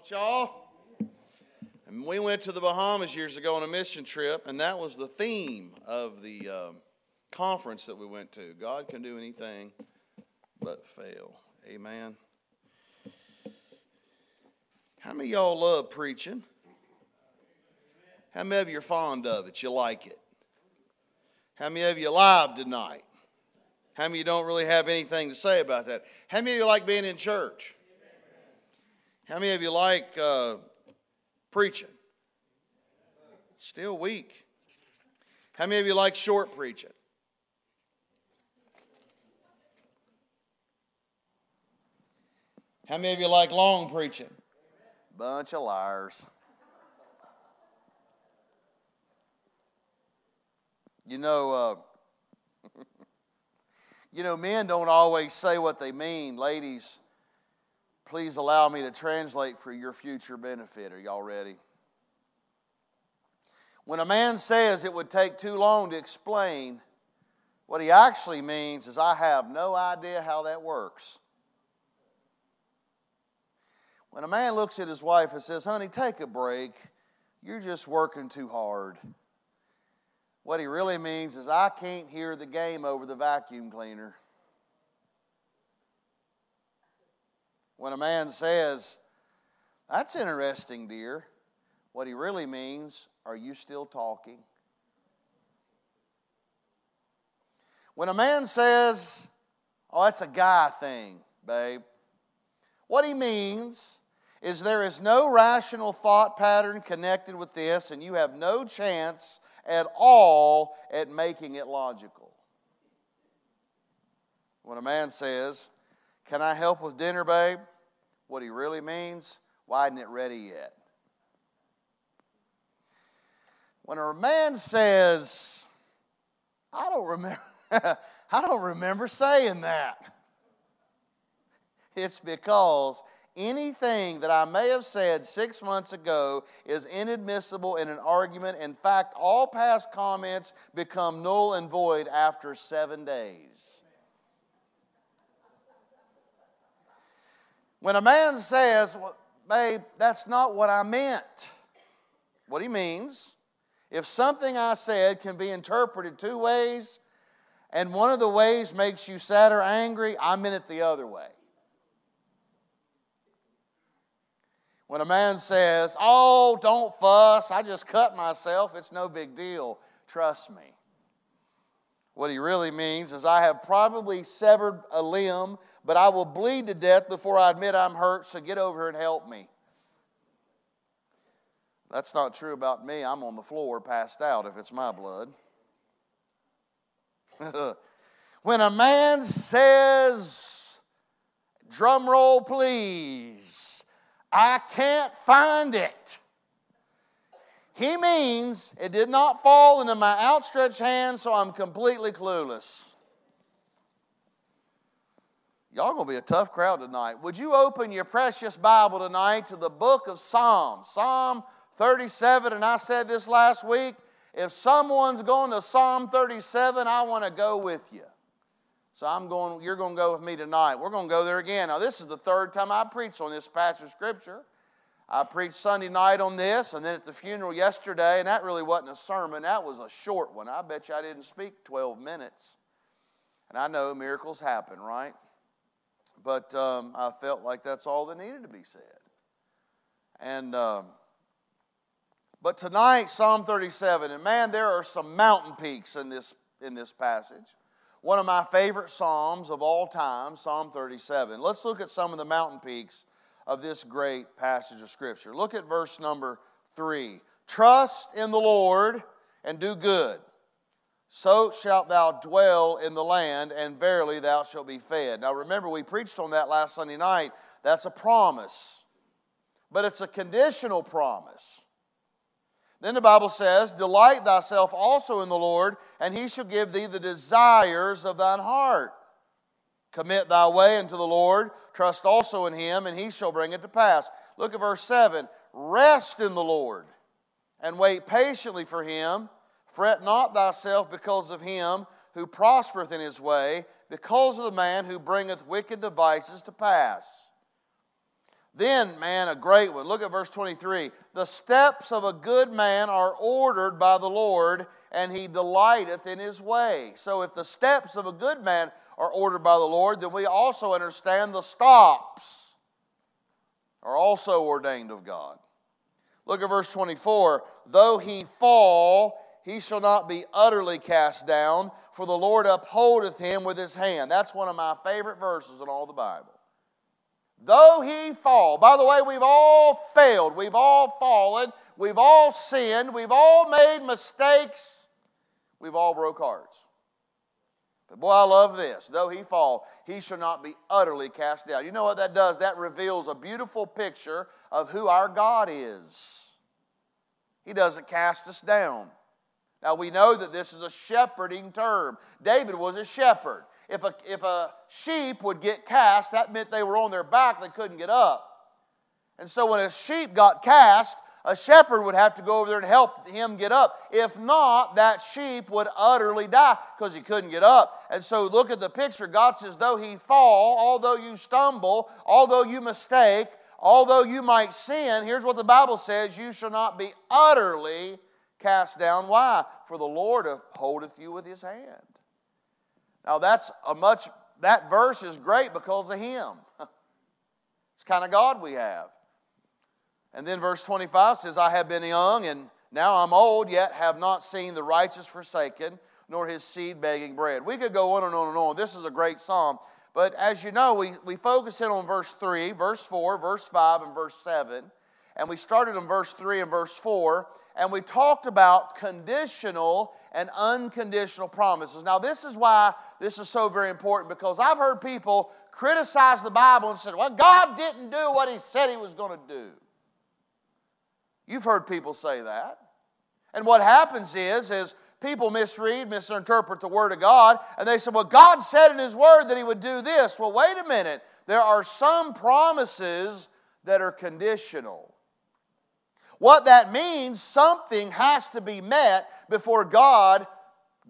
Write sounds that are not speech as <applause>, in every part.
Don't y'all? And we went to the Bahamas years ago on a mission trip, and that was the theme of the um, conference that we went to. God can do anything but fail. Amen. How many of y'all love preaching? How many of you are fond of it? You like it? How many of you live tonight? How many of you don't really have anything to say about that? How many of you like being in church? How many of you like uh, preaching? Still weak. How many of you like short preaching? How many of you like long preaching? Bunch of liars. You know, uh, <laughs> you know, men don't always say what they mean. Ladies, please allow me to translate for your future benefit. Are y'all ready? When a man says it would take too long to explain, what he actually means is, I have no idea how that works. When a man looks at his wife and says, Honey, take a break, you're just working too hard. What he really means is, I can't hear the game over the vacuum cleaner. When a man says, That's interesting, dear, what he really means, Are you still talking? When a man says, Oh, that's a guy thing, babe, what he means is there is no rational thought pattern connected with this, and you have no chance at all at making it logical. When a man says, Can I help with dinner, babe? what he really means, why isn't it ready yet? When a man says, I don't remember, <laughs> I don't remember saying that. It's because anything that I may have said six months ago is inadmissible in an argument. In fact, all past comments become null and void after seven days. When a man says, well, babe, that's not what I meant, what he means, if something I said can be interpreted two ways, and one of the ways makes you sad or angry, I meant it the other way. When a man says, Oh, don't fuss, I just cut myself, it's no big deal, trust me. What he really means is, I have probably severed a limb, but I will bleed to death before I admit I'm hurt, so get over here and help me. That's not true about me. I'm on the floor, passed out, if it's my blood. <laughs> when a man says, drum roll please, I can't find it. He means it did not fall into my outstretched hand, so I'm completely clueless. Y'all gonna be a tough crowd tonight. Would you open your precious Bible tonight to the book of Psalms, Psalm 37? And I said this last week if someone's going to Psalm 37, I want to go with you. So I'm going, you're going to go with me tonight. We're going to go there again. Now, this is the third time I preached on this passage of Scripture. I preached Sunday night on this, and then at the funeral yesterday, and that really wasn't a sermon, that was a short one. I bet you I didn't speak 12 minutes. And I know miracles happen, right? But um, I felt like that's all that needed to be said. And, um, but tonight, Psalm 37, and man, there are some mountain peaks in this, in this passage. One of my favorite Psalms of all time, Psalm 37. Let's look at some of the mountain peaks of this great passage of Scripture. Look at verse number three. Trust in the Lord and do good. So shalt thou dwell in the land, and verily thou shalt be fed. Now remember, we preached on that last Sunday night. That's a promise, but it's a conditional promise. Then the Bible says, Delight thyself also in the Lord, and he shall give thee the desires of thine heart. Commit thy way unto the Lord, trust also in him, and he shall bring it to pass. Look at verse 7 Rest in the Lord, and wait patiently for him. Fret not thyself because of him who prospereth in his way, because of the man who bringeth wicked devices to pass. Then, man, a great one. Look at verse 23. The steps of a good man are ordered by the Lord, and he delighteth in his way. So, if the steps of a good man are ordered by the Lord, then we also understand the stops are also ordained of God. Look at verse 24. Though he fall, he shall not be utterly cast down, for the Lord upholdeth him with his hand. That's one of my favorite verses in all the Bible. Though he fall, by the way, we've all failed, we've all fallen, we've all sinned, we've all made mistakes, we've all broke hearts. But boy, I love this. Though he fall, he shall not be utterly cast down. You know what that does? That reveals a beautiful picture of who our God is. He doesn't cast us down. Now we know that this is a shepherding term. David was a shepherd. If a, if a sheep would get cast, that meant they were on their back, they couldn't get up. And so when a sheep got cast, a shepherd would have to go over there and help him get up. If not, that sheep would utterly die because he couldn't get up. And so look at the picture. God says, though he fall, although you stumble, although you mistake, although you might sin, here's what the Bible says you shall not be utterly cast down. Why? For the Lord holdeth you with his hand. Now that's a much that verse is great because of him. <laughs> it's kind of God we have. And then verse 25 says, I have been young and now I'm old, yet have not seen the righteous forsaken, nor his seed begging bread. We could go on and on and on. This is a great psalm. But as you know, we, we focus in on verse 3, verse 4, verse 5, and verse 7. And we started in verse 3 and verse 4 and we talked about conditional and unconditional promises. Now, this is why this is so very important because I've heard people criticize the Bible and said, well, God didn't do what He said He was going to do. You've heard people say that. And what happens is, is people misread, misinterpret the Word of God, and they say, well, God said in His Word that He would do this. Well, wait a minute. There are some promises that are conditional. What that means, something has to be met before God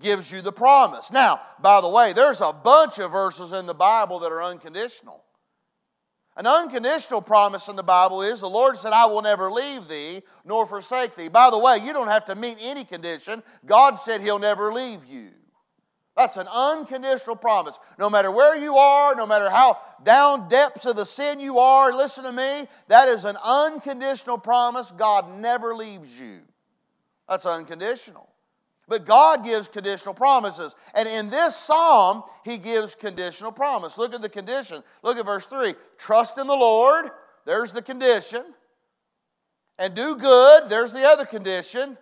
gives you the promise. Now, by the way, there's a bunch of verses in the Bible that are unconditional. An unconditional promise in the Bible is the Lord said, I will never leave thee nor forsake thee. By the way, you don't have to meet any condition. God said He'll never leave you. That's an unconditional promise. No matter where you are, no matter how down depths of the sin you are, listen to me, that is an unconditional promise. God never leaves you. That's unconditional. But God gives conditional promises. And in this psalm, He gives conditional promise. Look at the condition. Look at verse 3. Trust in the Lord, there's the condition. And do good, there's the other condition.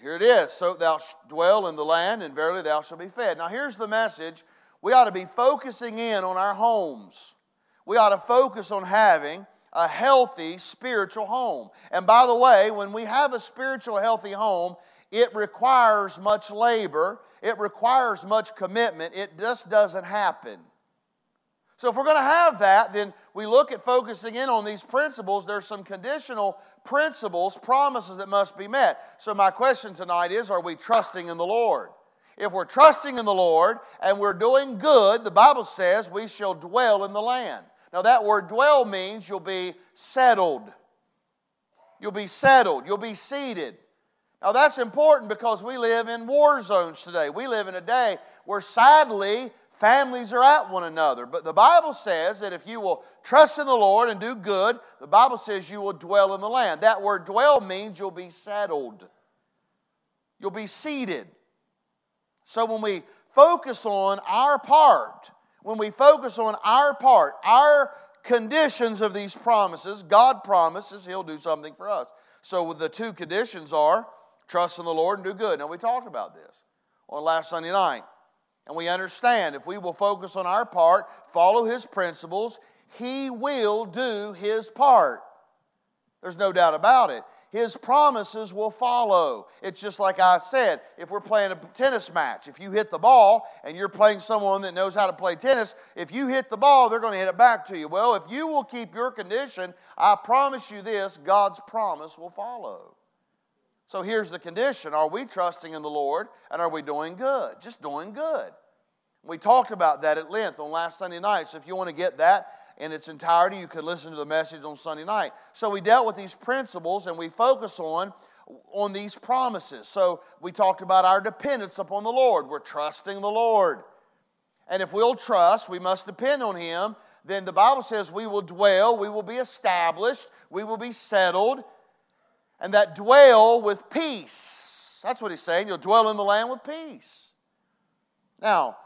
Here it is. So thou dwell in the land, and verily thou shalt be fed. Now, here's the message. We ought to be focusing in on our homes. We ought to focus on having a healthy spiritual home. And by the way, when we have a spiritual healthy home, it requires much labor, it requires much commitment. It just doesn't happen. So, if we're going to have that, then we look at focusing in on these principles. There's some conditional principles, promises that must be met. So, my question tonight is Are we trusting in the Lord? If we're trusting in the Lord and we're doing good, the Bible says we shall dwell in the land. Now, that word dwell means you'll be settled. You'll be settled. You'll be seated. Now, that's important because we live in war zones today. We live in a day where sadly Families are at one another. But the Bible says that if you will trust in the Lord and do good, the Bible says you will dwell in the land. That word dwell means you'll be settled, you'll be seated. So when we focus on our part, when we focus on our part, our conditions of these promises, God promises He'll do something for us. So the two conditions are trust in the Lord and do good. Now we talked about this on last Sunday night. And we understand if we will focus on our part, follow His principles, He will do His part. There's no doubt about it. His promises will follow. It's just like I said if we're playing a tennis match, if you hit the ball and you're playing someone that knows how to play tennis, if you hit the ball, they're going to hit it back to you. Well, if you will keep your condition, I promise you this God's promise will follow. So here's the condition Are we trusting in the Lord and are we doing good? Just doing good. We talked about that at length on last Sunday night. So if you want to get that in its entirety. You could listen to the message on Sunday night. So we dealt with these principles and we focus on on these promises. So we talked about our dependence upon the Lord. We're trusting the Lord. And if we'll trust, we must depend on Him. Then the Bible says we will dwell, we will be established, we will be settled, and that dwell with peace. That's what He's saying. You'll dwell in the land with peace. Now,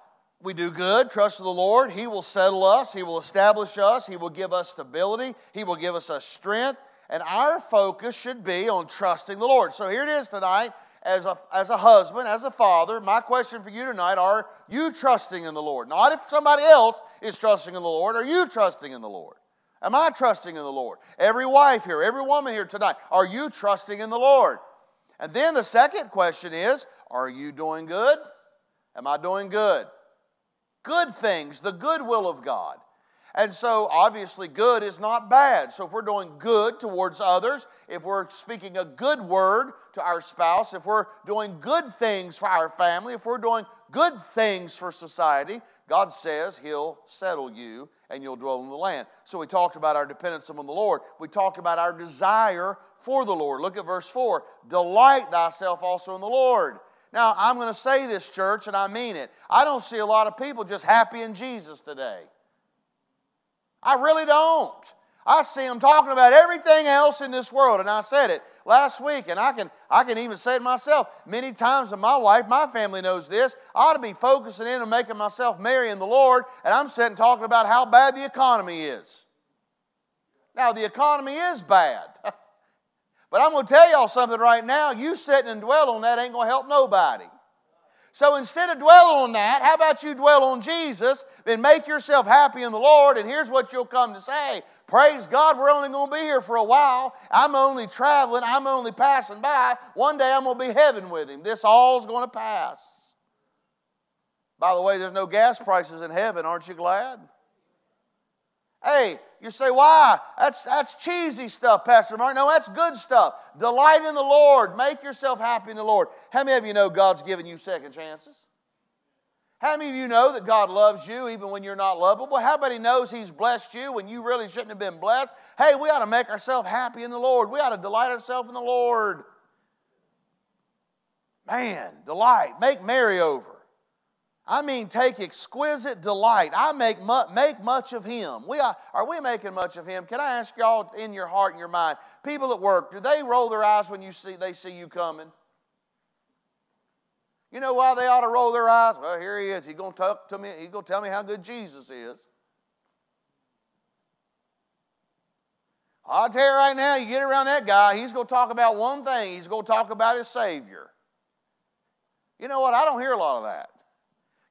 we do good, trust in the Lord. He will settle us, He will establish us, He will give us stability, He will give us a strength. And our focus should be on trusting the Lord. So here it is tonight. As a, as a husband, as a father, my question for you tonight are you trusting in the Lord? Not if somebody else is trusting in the Lord, are you trusting in the Lord? Am I trusting in the Lord? Every wife here, every woman here tonight, are you trusting in the Lord? And then the second question is are you doing good? Am I doing good? Good things, the good will of God. And so, obviously, good is not bad. So, if we're doing good towards others, if we're speaking a good word to our spouse, if we're doing good things for our family, if we're doing good things for society, God says He'll settle you and you'll dwell in the land. So, we talked about our dependence upon the Lord. We talked about our desire for the Lord. Look at verse 4 Delight thyself also in the Lord. Now, I'm going to say this, church, and I mean it. I don't see a lot of people just happy in Jesus today. I really don't. I see them talking about everything else in this world, and I said it last week, and I can, I can even say it myself many times. And my wife, my family knows this. I ought to be focusing in and making myself merry in the Lord, and I'm sitting talking about how bad the economy is. Now, the economy is bad. <laughs> but I'm going to tell y'all something right now. You sitting and dwell on that ain't going to help nobody. So instead of dwelling on that, how about you dwell on Jesus, then make yourself happy in the Lord, and here's what you'll come to say Praise God, we're only going to be here for a while. I'm only traveling, I'm only passing by. One day I'm going to be heaven with Him. This all's going to pass. By the way, there's no gas prices in heaven, aren't you glad? Hey, you say, why? That's, that's cheesy stuff, Pastor Mark. No, that's good stuff. Delight in the Lord. Make yourself happy in the Lord. How many of you know God's given you second chances? How many of you know that God loves you even when you're not lovable? How He knows He's blessed you when you really shouldn't have been blessed? Hey, we ought to make ourselves happy in the Lord. We ought to delight ourselves in the Lord. Man, delight. Make merry over. I mean, take exquisite delight. I make, mu- make much of him. We are, are we making much of him? Can I ask y'all in your heart and your mind, people at work, do they roll their eyes when you see, they see you coming? You know why they ought to roll their eyes? Well, here he is. He's to talk to me. He's going to tell me how good Jesus is. I'll tell you right now, you get around that guy, he's going to talk about one thing. He's going to talk about his Savior. You know what? I don't hear a lot of that.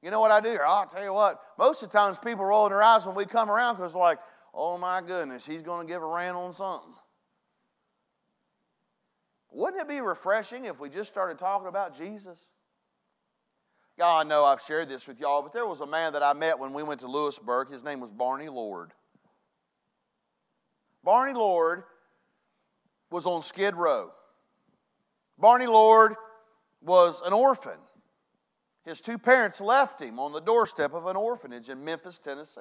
You know what I do? I'll tell you what, most of the times people roll their eyes when we come around because like, oh my goodness, he's going to give a rant on something. Wouldn't it be refreshing if we just started talking about Jesus? Y'all, I know I've shared this with y'all, but there was a man that I met when we went to Lewisburg. His name was Barney Lord. Barney Lord was on Skid Row. Barney Lord was an orphan. His two parents left him on the doorstep of an orphanage in Memphis, Tennessee.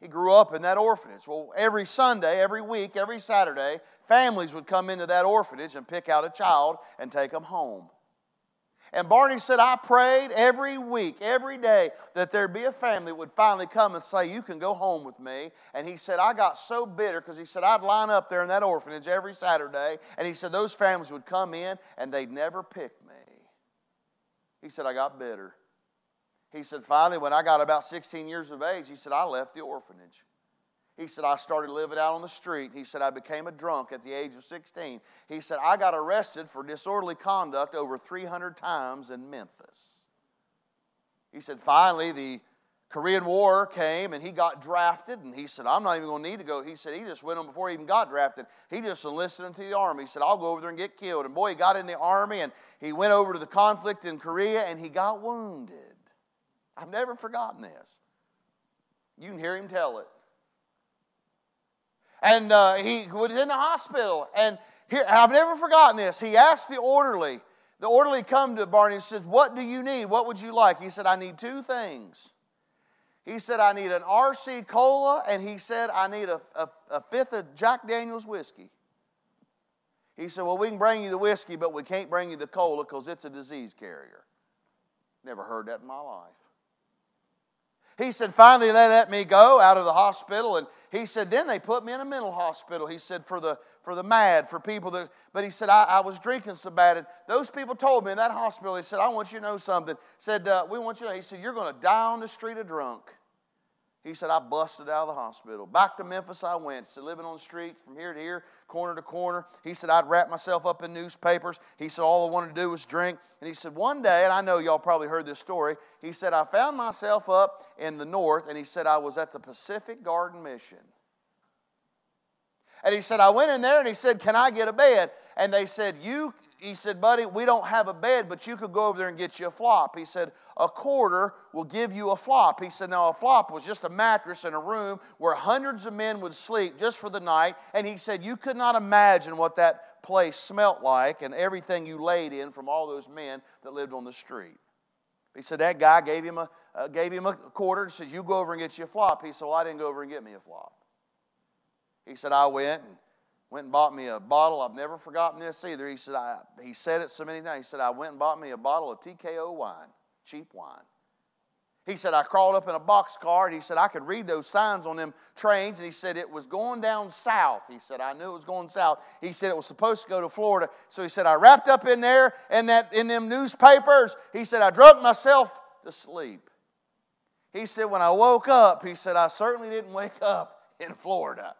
He grew up in that orphanage. Well, every Sunday, every week, every Saturday, families would come into that orphanage and pick out a child and take them home. And Barney said, I prayed every week, every day, that there'd be a family that would finally come and say, You can go home with me. And he said, I got so bitter because he said, I'd line up there in that orphanage every Saturday. And he said, Those families would come in and they'd never pick me. He said, I got bitter. He said, finally, when I got about 16 years of age, he said, I left the orphanage. He said, I started living out on the street. He said, I became a drunk at the age of 16. He said, I got arrested for disorderly conduct over 300 times in Memphis. He said, finally, the Korean War came and he got drafted, and he said, I'm not even going to need to go. He said, he just went on before he even got drafted. He just enlisted into the army. He said, I'll go over there and get killed. And boy, he got in the army and he went over to the conflict in Korea and he got wounded. I've never forgotten this. You can hear him tell it. And uh, he was in the hospital. And here, I've never forgotten this. He asked the orderly, the orderly come to Barney and says, What do you need? What would you like? He said, I need two things. He said, I need an RC Cola, and he said, I need a, a, a fifth of Jack Daniels whiskey. He said, Well, we can bring you the whiskey, but we can't bring you the cola because it's a disease carrier. Never heard that in my life. He said, finally, they let me go out of the hospital. And he said, then they put me in a mental hospital. He said, for the, for the mad, for people that, but he said, I, I was drinking so bad. And those people told me in that hospital, they said, I want you to know something. Said, uh, we want you to know. He said, you're going to die on the street of drunk. He said, I busted out of the hospital. Back to Memphis I went. Said, living on the streets from here to here, corner to corner. He said, I'd wrap myself up in newspapers. He said, all I wanted to do was drink. And he said, one day, and I know y'all probably heard this story, he said, I found myself up in the north, and he said, I was at the Pacific Garden Mission. And he said, I went in there and he said, Can I get a bed? And they said, You he said, Buddy, we don't have a bed, but you could go over there and get you a flop. He said, A quarter will give you a flop. He said, Now, a flop was just a mattress in a room where hundreds of men would sleep just for the night. And he said, You could not imagine what that place smelt like and everything you laid in from all those men that lived on the street. He said, That guy gave him a, uh, gave him a quarter and said, You go over and get you a flop. He said, Well, I didn't go over and get me a flop. He said, I went and Went and bought me a bottle. I've never forgotten this either. He said, I, he said it so many times. He said, I went and bought me a bottle of TKO wine, cheap wine. He said, I crawled up in a boxcar and he said, I could read those signs on them trains. And he said, it was going down south. He said, I knew it was going south. He said, it was supposed to go to Florida. So he said, I wrapped up in there and that in them newspapers. He said, I drunk myself to sleep. He said, when I woke up, he said, I certainly didn't wake up in Florida.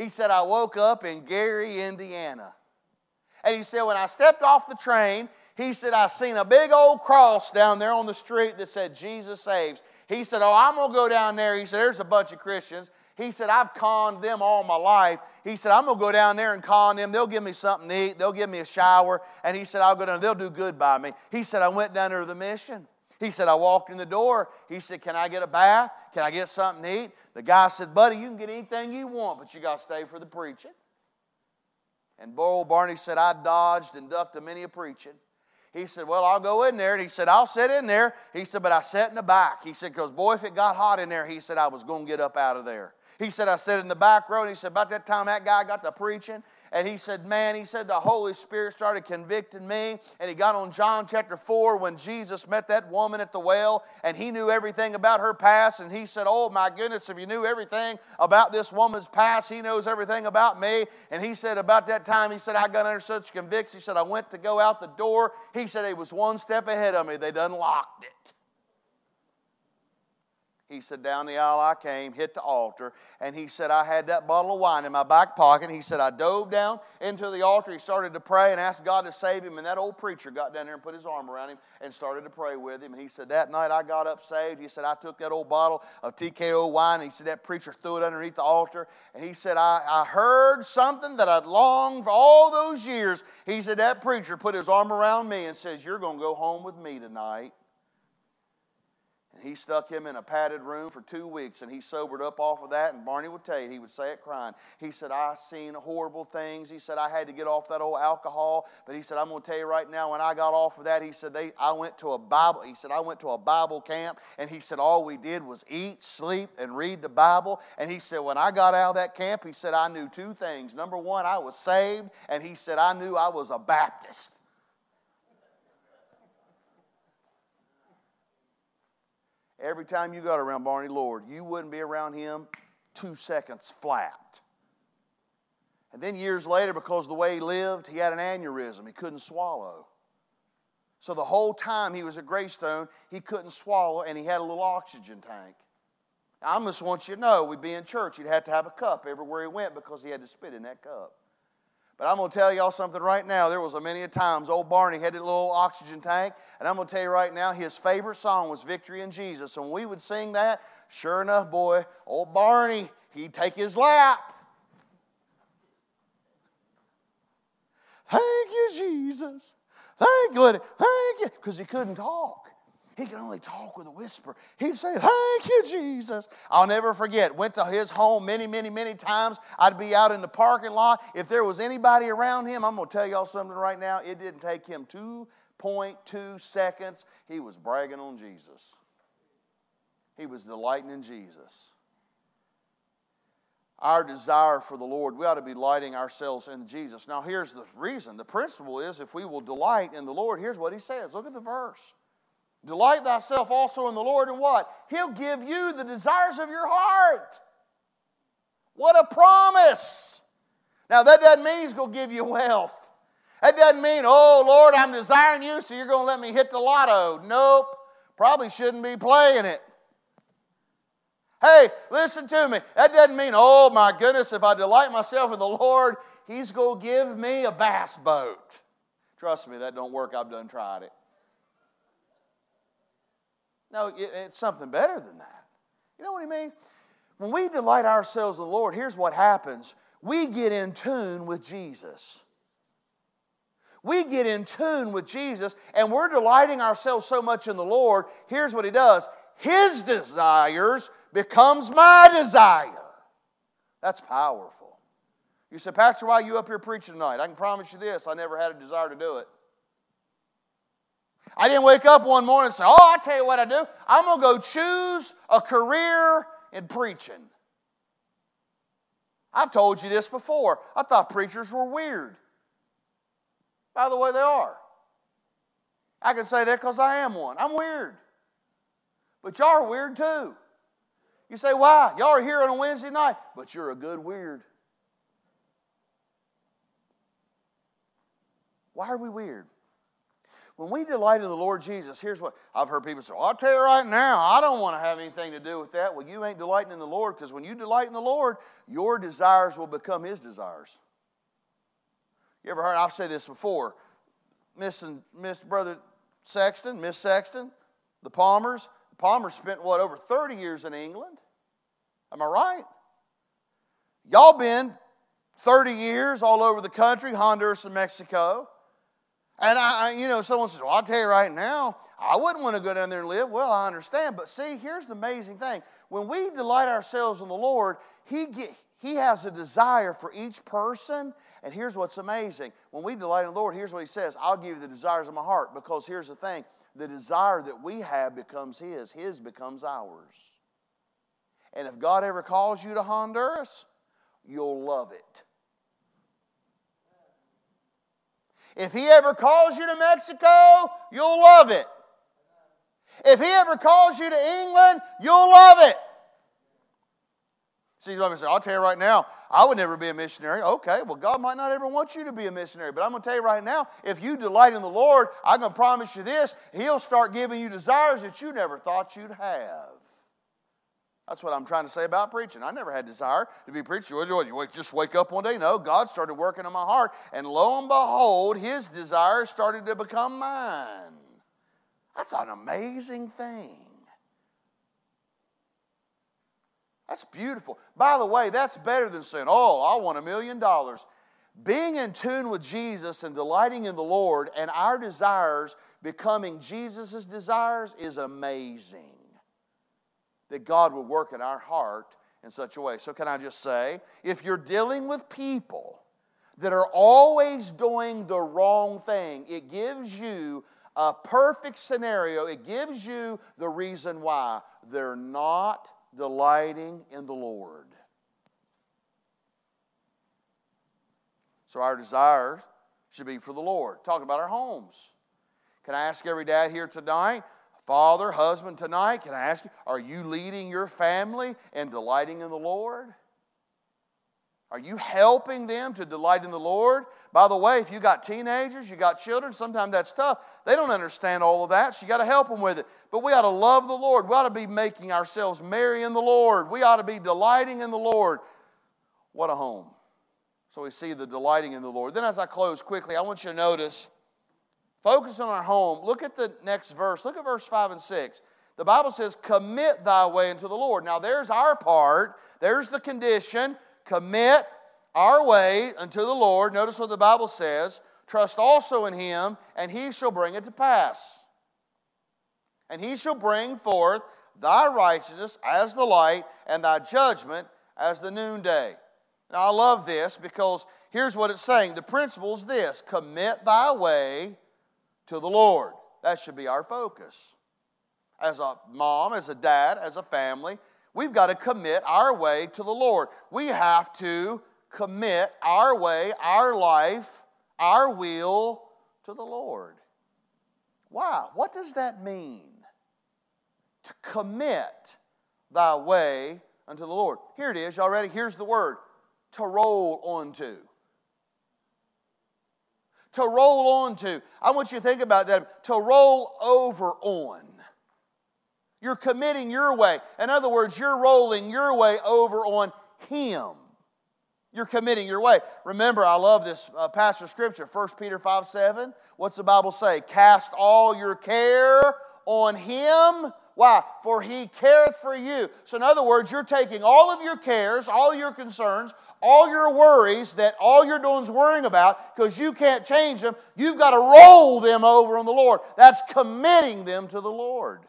He said, I woke up in Gary, Indiana. And he said, when I stepped off the train, he said, I seen a big old cross down there on the street that said, Jesus saves. He said, Oh, I'm going to go down there. He said, There's a bunch of Christians. He said, I've conned them all my life. He said, I'm going to go down there and con them. They'll give me something to eat. They'll give me a shower. And he said, I'll go down. They'll do good by me. He said, I went down there to the mission. He said, I walked in the door. He said, Can I get a bath? Can I get something to eat? The guy said, Buddy, you can get anything you want, but you got to stay for the preaching. And boy, old Barney said, I dodged and ducked a many a preaching. He said, Well, I'll go in there. And he said, I'll sit in there. He said, But I sat in the back. He said, Because, boy, if it got hot in there, he said, I was going to get up out of there. He said, I sat in the back row. And he said, About that time that guy got to preaching, and he said, Man, he said, the Holy Spirit started convicting me. And he got on John chapter 4 when Jesus met that woman at the well, and he knew everything about her past. And he said, Oh, my goodness, if you knew everything about this woman's past, he knows everything about me. And he said, About that time, he said, I got under such conviction. He said, I went to go out the door. He said, He was one step ahead of me. They'd unlocked it. He said, Down the aisle I came, hit the altar, and he said, I had that bottle of wine in my back pocket. He said, I dove down into the altar. He started to pray and asked God to save him. And that old preacher got down there and put his arm around him and started to pray with him. And he said, That night I got up saved. He said, I took that old bottle of TKO wine. And he said, That preacher threw it underneath the altar. And he said, I, I heard something that I'd longed for all those years. He said, That preacher put his arm around me and says, You're going to go home with me tonight. He stuck him in a padded room for two weeks and he sobered up off of that. And Barney would tell you, he would say it crying. He said, I seen horrible things. He said, I had to get off that old alcohol. But he said, I'm going to tell you right now, when I got off of that, he said, they, I went to a Bible. He said, I went to a Bible camp. And he said, all we did was eat, sleep, and read the Bible. And he said, when I got out of that camp, he said, I knew two things. Number one, I was saved. And he said, I knew I was a Baptist. Every time you got around Barney Lord, you wouldn't be around him two seconds flat. And then years later, because of the way he lived, he had an aneurysm. He couldn't swallow. So the whole time he was at Greystone, he couldn't swallow and he had a little oxygen tank. I just want you to know, we'd be in church, he'd have to have a cup everywhere he went because he had to spit in that cup. But I'm going to tell y'all something right now. There was a many a times old Barney had a little oxygen tank, and I'm going to tell you right now, his favorite song was Victory in Jesus. And we would sing that, sure enough, boy, old Barney, he'd take his lap. Thank you, Jesus. Thank you. Thank you. Because he couldn't talk. He could only talk with a whisper. He'd say, Thank you, Jesus. I'll never forget. Went to his home many, many, many times. I'd be out in the parking lot. If there was anybody around him, I'm going to tell y'all something right now. It didn't take him 2.2 seconds. He was bragging on Jesus. He was delighting in Jesus. Our desire for the Lord, we ought to be lighting ourselves in Jesus. Now, here's the reason. The principle is if we will delight in the Lord, here's what he says. Look at the verse. Delight thyself also in the Lord, and what? He'll give you the desires of your heart. What a promise! Now, that doesn't mean He's going to give you wealth. That doesn't mean, oh, Lord, I'm desiring you, so you're going to let me hit the lotto. Nope. Probably shouldn't be playing it. Hey, listen to me. That doesn't mean, oh, my goodness, if I delight myself in the Lord, He's going to give me a bass boat. Trust me, that don't work. I've done tried it. No, it's something better than that. You know what he means? When we delight ourselves in the Lord, here's what happens we get in tune with Jesus. We get in tune with Jesus and we're delighting ourselves so much in the Lord. Here's what he does His desires becomes my desire. That's powerful. You say, Pastor, why are you up here preaching tonight? I can promise you this I never had a desire to do it. I didn't wake up one morning and say, Oh, I'll tell you what I do. I'm going to go choose a career in preaching. I've told you this before. I thought preachers were weird. By the way, they are. I can say that because I am one. I'm weird. But y'all are weird too. You say, why? Y'all are here on a Wednesday night, but you're a good weird. Why are we weird? When we delight in the Lord Jesus, here's what I've heard people say, I'll tell you right now, I don't want to have anything to do with that. Well, you ain't delighting in the Lord because when you delight in the Lord, your desires will become His desires. You ever heard, I've said this before, Miss, and, Miss Brother Sexton, Miss Sexton, the Palmers, the Palmers spent what, over 30 years in England? Am I right? Y'all been 30 years all over the country, Honduras and Mexico. And I, you know, someone says, Well, I'll tell you right now, I wouldn't want to go down there and live. Well, I understand. But see, here's the amazing thing. When we delight ourselves in the Lord, He, get, he has a desire for each person. And here's what's amazing. When we delight in the Lord, here's what He says I'll give you the desires of my heart. Because here's the thing the desire that we have becomes His, His becomes ours. And if God ever calls you to Honduras, you'll love it. If he ever calls you to Mexico, you'll love it. If he ever calls you to England, you'll love it. See, let me say, I'll tell you right now, I would never be a missionary. Okay, well, God might not ever want you to be a missionary, but I'm going to tell you right now, if you delight in the Lord, I'm going to promise you this, He'll start giving you desires that you never thought you'd have. That's what I'm trying to say about preaching. I never had desire to be. You, you just wake up one day? No, God started working in my heart, and lo and behold, His desire started to become mine. That's an amazing thing. That's beautiful. By the way, that's better than saying, Oh, I want a million dollars. Being in tune with Jesus and delighting in the Lord and our desires becoming Jesus' desires is amazing that God would work in our heart in such a way. So, can I just say, if you're dealing with people that are always doing the wrong thing, it gives you a perfect scenario. It gives you the reason why they're not delighting in the Lord. So, our desire should be for the Lord. Talking about our homes. Can I ask every dad here tonight? Father, husband, tonight, can I ask you, are you leading your family and delighting in the Lord? Are you helping them to delight in the Lord? By the way, if you got teenagers, you got children, sometimes that's tough. They don't understand all of that, so you got to help them with it. But we ought to love the Lord. We ought to be making ourselves merry in the Lord. We ought to be delighting in the Lord. What a home. So we see the delighting in the Lord. Then, as I close quickly, I want you to notice Focus on our home. Look at the next verse. Look at verse 5 and 6. The Bible says, Commit thy way unto the Lord. Now, there's our part. There's the condition. Commit our way unto the Lord. Notice what the Bible says Trust also in him, and he shall bring it to pass. And he shall bring forth thy righteousness as the light, and thy judgment as the noonday. Now, I love this because here's what it's saying. The principle is this commit thy way to the Lord. That should be our focus. as a mom, as a dad, as a family, we've got to commit our way to the Lord. We have to commit our way, our life, our will to the Lord. Why? what does that mean? To commit thy way unto the Lord. Here it is, y'all ready? Here's the word to roll onto. To roll onto. I want you to think about that. To roll over on. You're committing your way. In other words, you're rolling your way over on Him. You're committing your way. Remember, I love this uh, passage of scripture, 1 Peter 5 7. What's the Bible say? Cast all your care on Him. Why? For He careth for you. So, in other words, you're taking all of your cares, all your concerns, all your worries that all you're doing is worrying about because you can't change them. You've got to roll them over on the Lord. That's committing them to the Lord.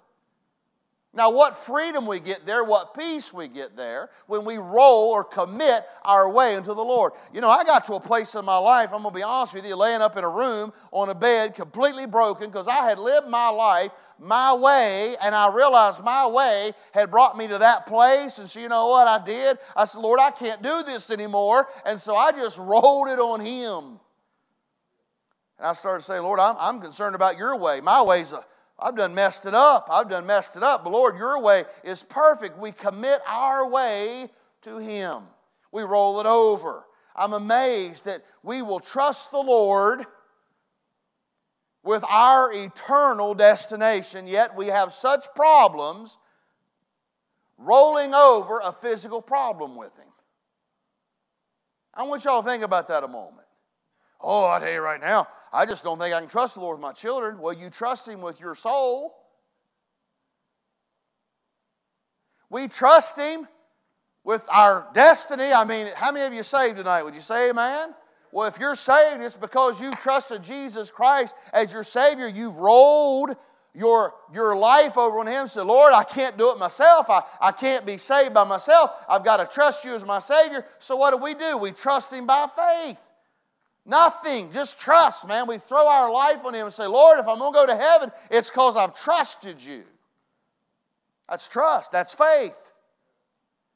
Now, what freedom we get there, what peace we get there when we roll or commit our way into the Lord. You know, I got to a place in my life, I'm going to be honest with you, laying up in a room on a bed completely broken because I had lived my life my way and I realized my way had brought me to that place. And so, you know what I did? I said, Lord, I can't do this anymore. And so I just <laughs> rolled it on Him. And I started saying, Lord, I'm, I'm concerned about your way. My way's a I've done messed it up. I've done messed it up. But Lord, your way is perfect. We commit our way to Him, we roll it over. I'm amazed that we will trust the Lord with our eternal destination, yet we have such problems rolling over a physical problem with Him. I want y'all to think about that a moment. Oh, I tell you right now, I just don't think I can trust the Lord with my children. Well, you trust Him with your soul. We trust Him with our destiny. I mean, how many of you saved tonight? Would you say amen? Well, if you're saved, it's because you've trusted Jesus Christ as your Savior. You've rolled your, your life over on Him. Say, Lord, I can't do it myself. I, I can't be saved by myself. I've got to trust you as my Savior. So, what do we do? We trust Him by faith. Nothing. Just trust, man. We throw our life on Him and say, Lord, if I'm going to go to heaven, it's because I've trusted you. That's trust. That's faith.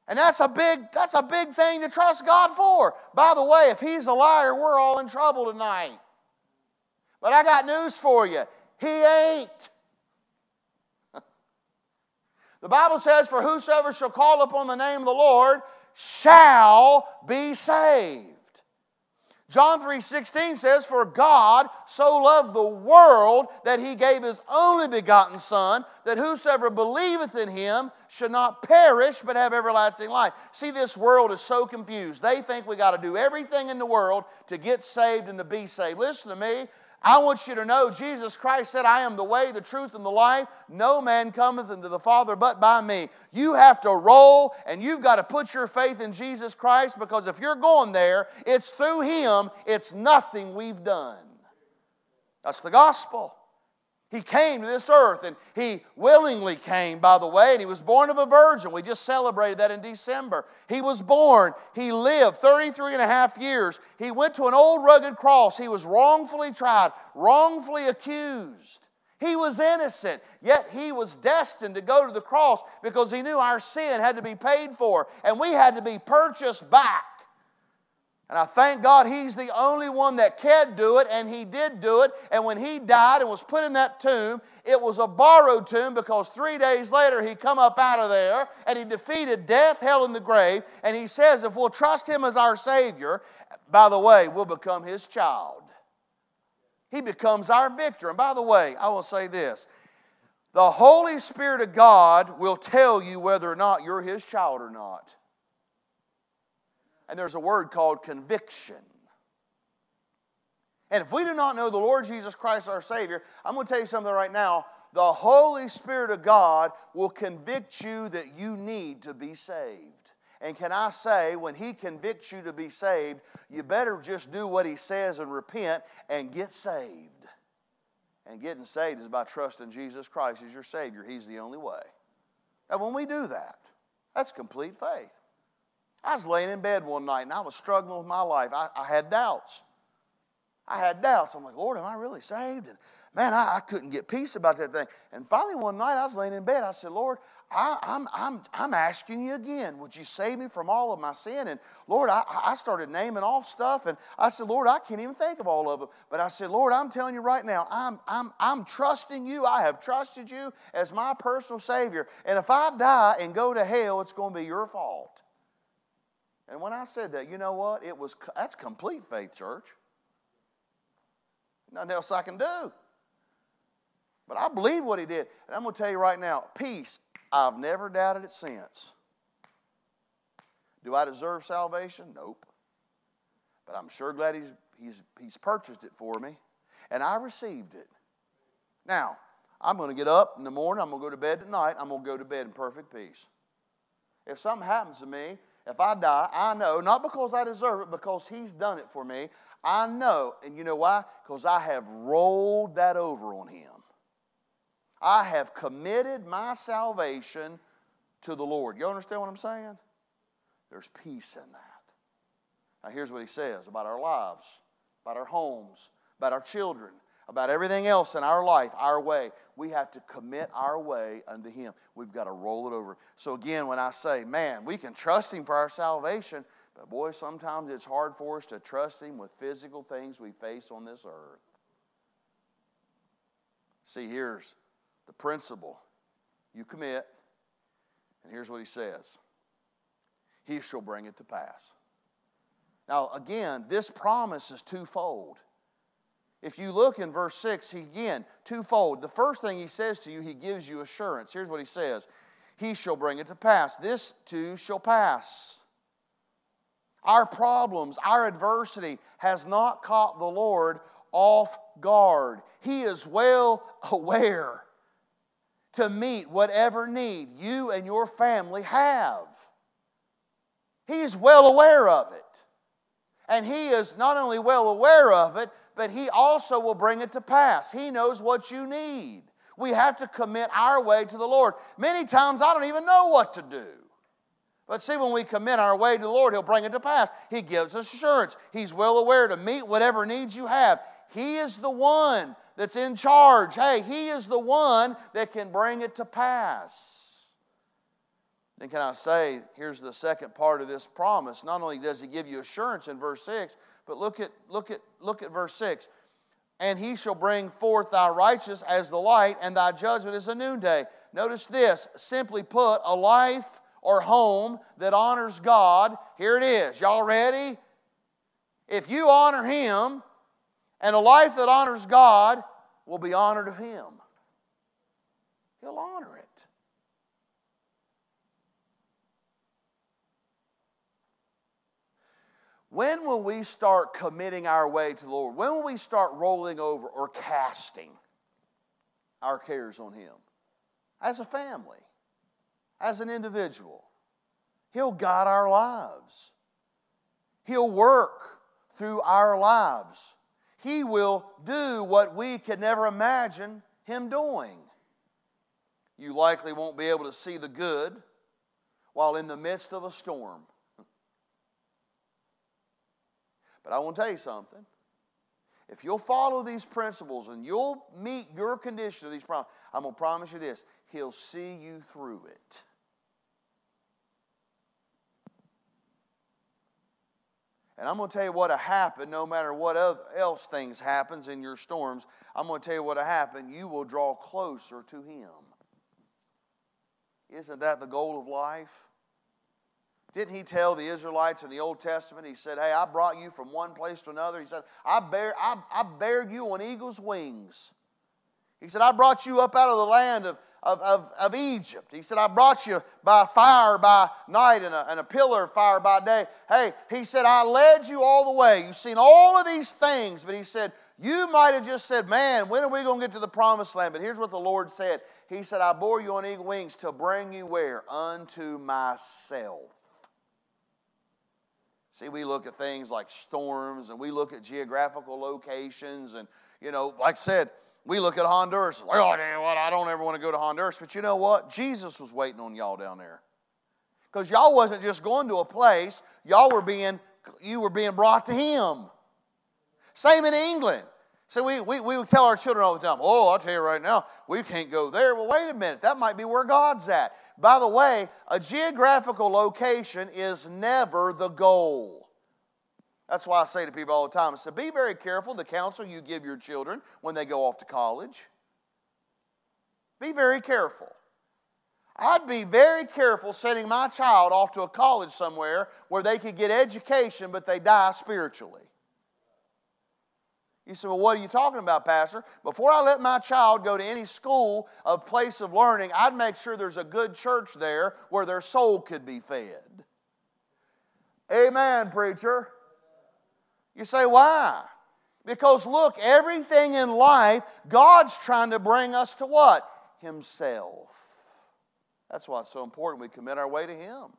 And that's a big that's a big thing to trust God for. By the way, if he's a liar, we're all in trouble tonight. But I got news for you. He ain't. <laughs> the Bible says, For whosoever shall call upon the name of the Lord shall be saved. John 3:16 says for God so loved the world that he gave his only begotten son that whosoever believeth in him should not perish but have everlasting life. See this world is so confused. They think we got to do everything in the world to get saved and to be saved. Listen to me. I want you to know Jesus Christ said, I am the way, the truth, and the life. No man cometh unto the Father but by me. You have to roll and you've got to put your faith in Jesus Christ because if you're going there, it's through Him, it's nothing we've done. That's the gospel. He came to this earth and he willingly came, by the way, and he was born of a virgin. We just celebrated that in December. He was born, he lived 33 and a half years. He went to an old rugged cross. He was wrongfully tried, wrongfully accused. He was innocent, yet he was destined to go to the cross because he knew our sin had to be paid for and we had to be purchased back. And I thank God He's the only one that can do it, and He did do it. And when He died and was put in that tomb, it was a borrowed tomb because three days later He come up out of there and He defeated death, hell, and the grave. And He says if we'll trust Him as our Savior, by the way, we'll become His child. He becomes our victor. And by the way, I will say this the Holy Spirit of God will tell you whether or not you're His child or not and there's a word called conviction. And if we do not know the Lord Jesus Christ, our Savior, I'm going to tell you something right now. The Holy Spirit of God will convict you that you need to be saved. And can I say, when He convicts you to be saved, you better just do what He says and repent and get saved. And getting saved is by trusting Jesus Christ as your Savior. He's the only way. And when we do that, that's complete faith. I was laying in bed one night and I was struggling with my life. I, I had doubts. I had doubts. I'm like, Lord, am I really saved? And man, I, I, couldn't get peace about that thing. And finally, one night, I was laying in bed. I said, Lord, I, am I'm, I'm, I'm asking you again, would you save me from all of my sin? And Lord, I, I started naming off stuff. And I said, Lord, I can't even think of all of them. But I said, Lord, I'm telling you right now, I'm, I'm, I'm trusting you. I have trusted you as my personal Savior. And if I die and go to hell, it's going to be your fault. And when I said that, you know what? It was that's complete faith, church. Nothing else I can do. But I believe what he did. And I'm going to tell you right now peace, I've never doubted it since. Do I deserve salvation? Nope. But I'm sure glad he's, he's, he's purchased it for me. And I received it. Now, I'm going to get up in the morning. I'm going to go to bed tonight. I'm going to go to bed in perfect peace. If something happens to me, if I die, I know, not because I deserve it, because He's done it for me. I know, and you know why? Because I have rolled that over on Him. I have committed my salvation to the Lord. You understand what I'm saying? There's peace in that. Now, here's what he says about our lives, about our homes, about our children, about everything else in our life, our way. We have to commit our way unto Him. We've got to roll it over. So, again, when I say, man, we can trust Him for our salvation, but boy, sometimes it's hard for us to trust Him with physical things we face on this earth. See, here's the principle you commit, and here's what he says He shall bring it to pass. Now, again, this promise is twofold. If you look in verse 6, he again, twofold. The first thing he says to you, he gives you assurance. Here's what he says He shall bring it to pass. This too shall pass. Our problems, our adversity has not caught the Lord off guard. He is well <laughs> aware to meet whatever need you and your family have. He's well aware of it. And He is not only well aware of it, but He also will bring it to pass. He knows what you need. We have to commit our way to the Lord. Many times I don't even know what to do. But see, when we commit our way to the Lord, He'll bring it to pass. He gives us assurance. He's well aware to meet whatever needs you have. He is the one that's in charge. Hey, He is the one that can bring it to pass. Then, can I say, here's the second part of this promise. Not only does He give you assurance in verse 6, but look at, look at, look at verse 6. And he shall bring forth thy righteousness as the light, and thy judgment as the noonday. Notice this simply put, a life or home that honors God. Here it is. Y'all ready? If you honor Him, and a life that honors God will be honored of Him. He'll honor it. When will we start committing our way to the Lord? When will we start rolling over or casting our cares on Him? As a family, as an individual. He'll guide our lives, He'll work through our lives. He will do what we could never imagine Him doing. You likely won't be able to see the good while in the midst of a storm. But I want to tell you something. If you'll follow these principles and you'll meet your condition of these problems, I'm going to promise you this He'll see you through it. And I'm going to tell you what will happen no matter what else things happens in your storms. I'm going to tell you what will happen. You will draw closer to Him. Isn't that the goal of life? Didn't he tell the Israelites in the Old Testament? He said, Hey, I brought you from one place to another. He said, I bear, I, I bared you on eagle's wings. He said, I brought you up out of the land of, of, of, of Egypt. He said, I brought you by fire by night and a, and a pillar of fire by day. Hey, he said, I led you all the way. You've seen all of these things, but he said, you might have just said, Man, when are we going to get to the promised land? But here's what the Lord said He said, I bore you on eagle wings to bring you where? Unto myself. See, we look at things like storms and we look at geographical locations, and, you know, like I said, we look at Honduras, like, oh, damn, what? I don't ever want to go to Honduras. But you know what? Jesus was waiting on y'all down there. Because y'all wasn't just going to a place, y'all were being, you were being brought to Him. Same in England. So we, we, we tell our children all the time, oh, I'll tell you right now, we can't go there. Well, wait a minute. That might be where God's at. By the way, a geographical location is never the goal. That's why I say to people all the time, said, be very careful the counsel you give your children when they go off to college. Be very careful. I'd be very careful sending my child off to a college somewhere where they could get education, but they die spiritually. You say, Well, what are you talking about, Pastor? Before I let my child go to any school, a place of learning, I'd make sure there's a good church there where their soul could be fed. Amen, preacher. You say, Why? Because look, everything in life, God's trying to bring us to what? Himself. That's why it's so important we commit our way to Him.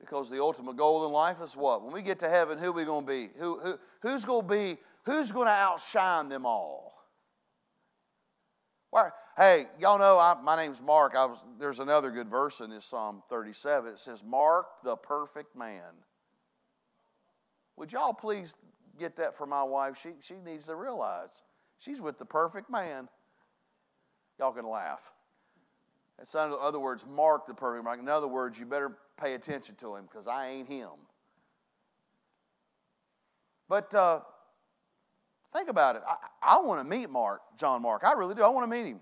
Because the ultimate goal in life is what? When we get to heaven, who are we going to be? Who, who, who's going to be Who's going to outshine them all? Why, hey, y'all know I, my name's Mark. Was, there's another good verse in this Psalm 37. It says, Mark the perfect man. Would y'all please get that for my wife? She, she needs to realize she's with the perfect man. Y'all can laugh. In other words, mark the perfect man. In other words, you better pay attention to him because I ain't him. But uh, Think about it. I, I want to meet Mark, John Mark. I really do. I want to meet him.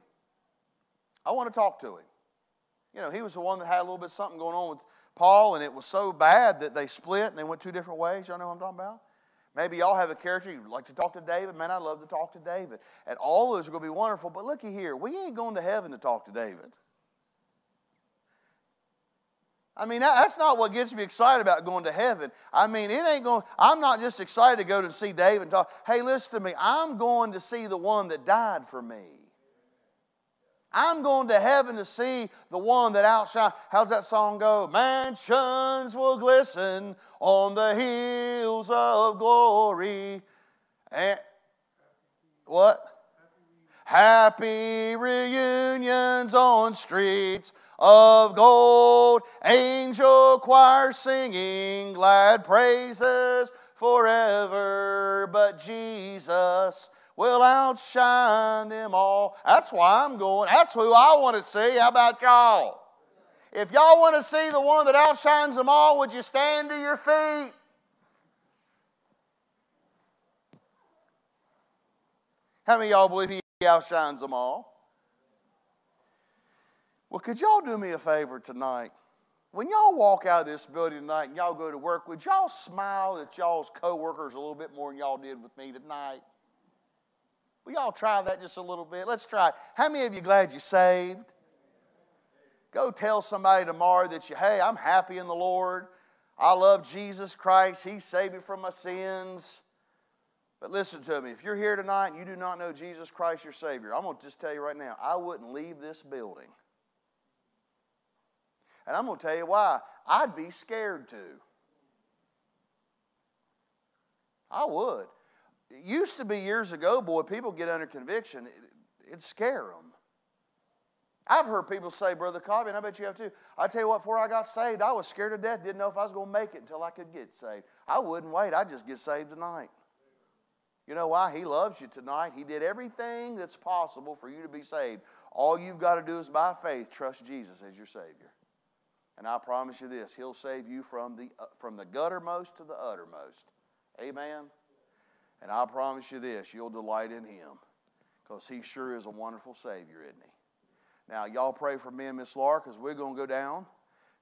I want to talk to him. You know, he was the one that had a little bit something going on with Paul, and it was so bad that they split and they went two different ways. Y'all know what I'm talking about? Maybe y'all have a character you'd like to talk to David. Man, I'd love to talk to David. And all those are going to be wonderful. But looky here, we ain't going to heaven to talk to David. I mean, that's not what gets me excited about going to heaven. I mean, it ain't going, I'm not just excited to go to see David and talk. Hey, listen to me. I'm going to see the one that died for me. I'm going to heaven to see the one that outshines. How's that song go? Mansions will glisten on the hills of glory. And what? Happy reunions on streets of gold. Angel choir singing glad praises forever. But Jesus will outshine them all. That's why I'm going. That's who I want to see. How about y'all? If y'all want to see the one that outshines them all, would you stand to your feet? How many y'all believe he outshines them all? Well, could y'all do me a favor tonight? When y'all walk out of this building tonight and y'all go to work, would y'all smile at y'all's coworkers a little bit more than y'all did with me tonight? Will y'all try that just a little bit? Let's try it. How many of you glad you saved? Go tell somebody tomorrow that you, hey, I'm happy in the Lord. I love Jesus Christ. He saved me from my sins. But listen to me. If you're here tonight and you do not know Jesus Christ your Savior, I'm going to just tell you right now, I wouldn't leave this building and I'm going to tell you why. I'd be scared to. I would. It used to be years ago, boy, people get under conviction, it, it'd scare them. I've heard people say, Brother Cobby, and I bet you have too. I tell you what, before I got saved, I was scared to death, didn't know if I was going to make it until I could get saved. I wouldn't wait, I'd just get saved tonight. You know why? He loves you tonight. He did everything that's possible for you to be saved. All you've got to do is by faith trust Jesus as your Savior. And I promise you this, He'll save you from the, uh, from the guttermost to the uttermost. Amen? And I promise you this, you'll delight in Him because He sure is a wonderful Savior, isn't He? Now, y'all pray for me and Miss Laura because we're going to go down.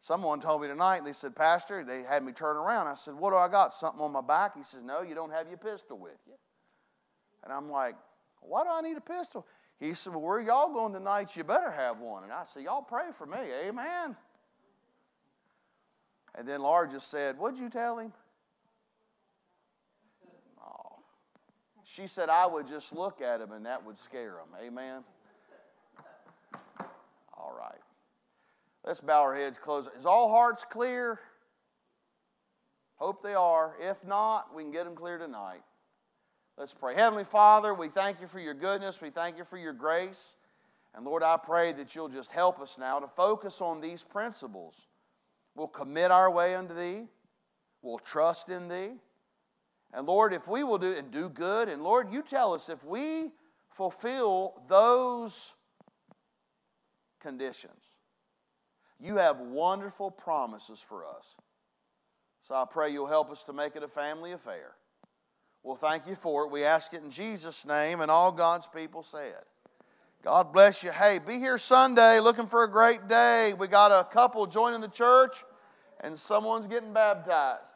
Someone told me tonight, and they said, Pastor, they had me turn around. I said, What do I got? Something on my back? He says, No, you don't have your pistol with you. And I'm like, Why do I need a pistol? He said, Well, where are y'all going tonight? You better have one. And I said, Y'all pray for me. Amen. And then Laura just said, What'd you tell him? Oh. She said, I would just look at him and that would scare him. Amen. All right. Let's bow our heads, close. Is all hearts clear? Hope they are. If not, we can get them clear tonight. Let's pray. Heavenly Father, we thank you for your goodness. We thank you for your grace. And Lord, I pray that you'll just help us now to focus on these principles We'll commit our way unto Thee. We'll trust in Thee. And Lord, if we will do and do good, and Lord, you tell us if we fulfill those conditions, you have wonderful promises for us. So I pray you'll help us to make it a family affair. Well, thank you for it. We ask it in Jesus' name, and all God's people say it. God bless you. Hey, be here Sunday looking for a great day. We got a couple joining the church, and someone's getting baptized.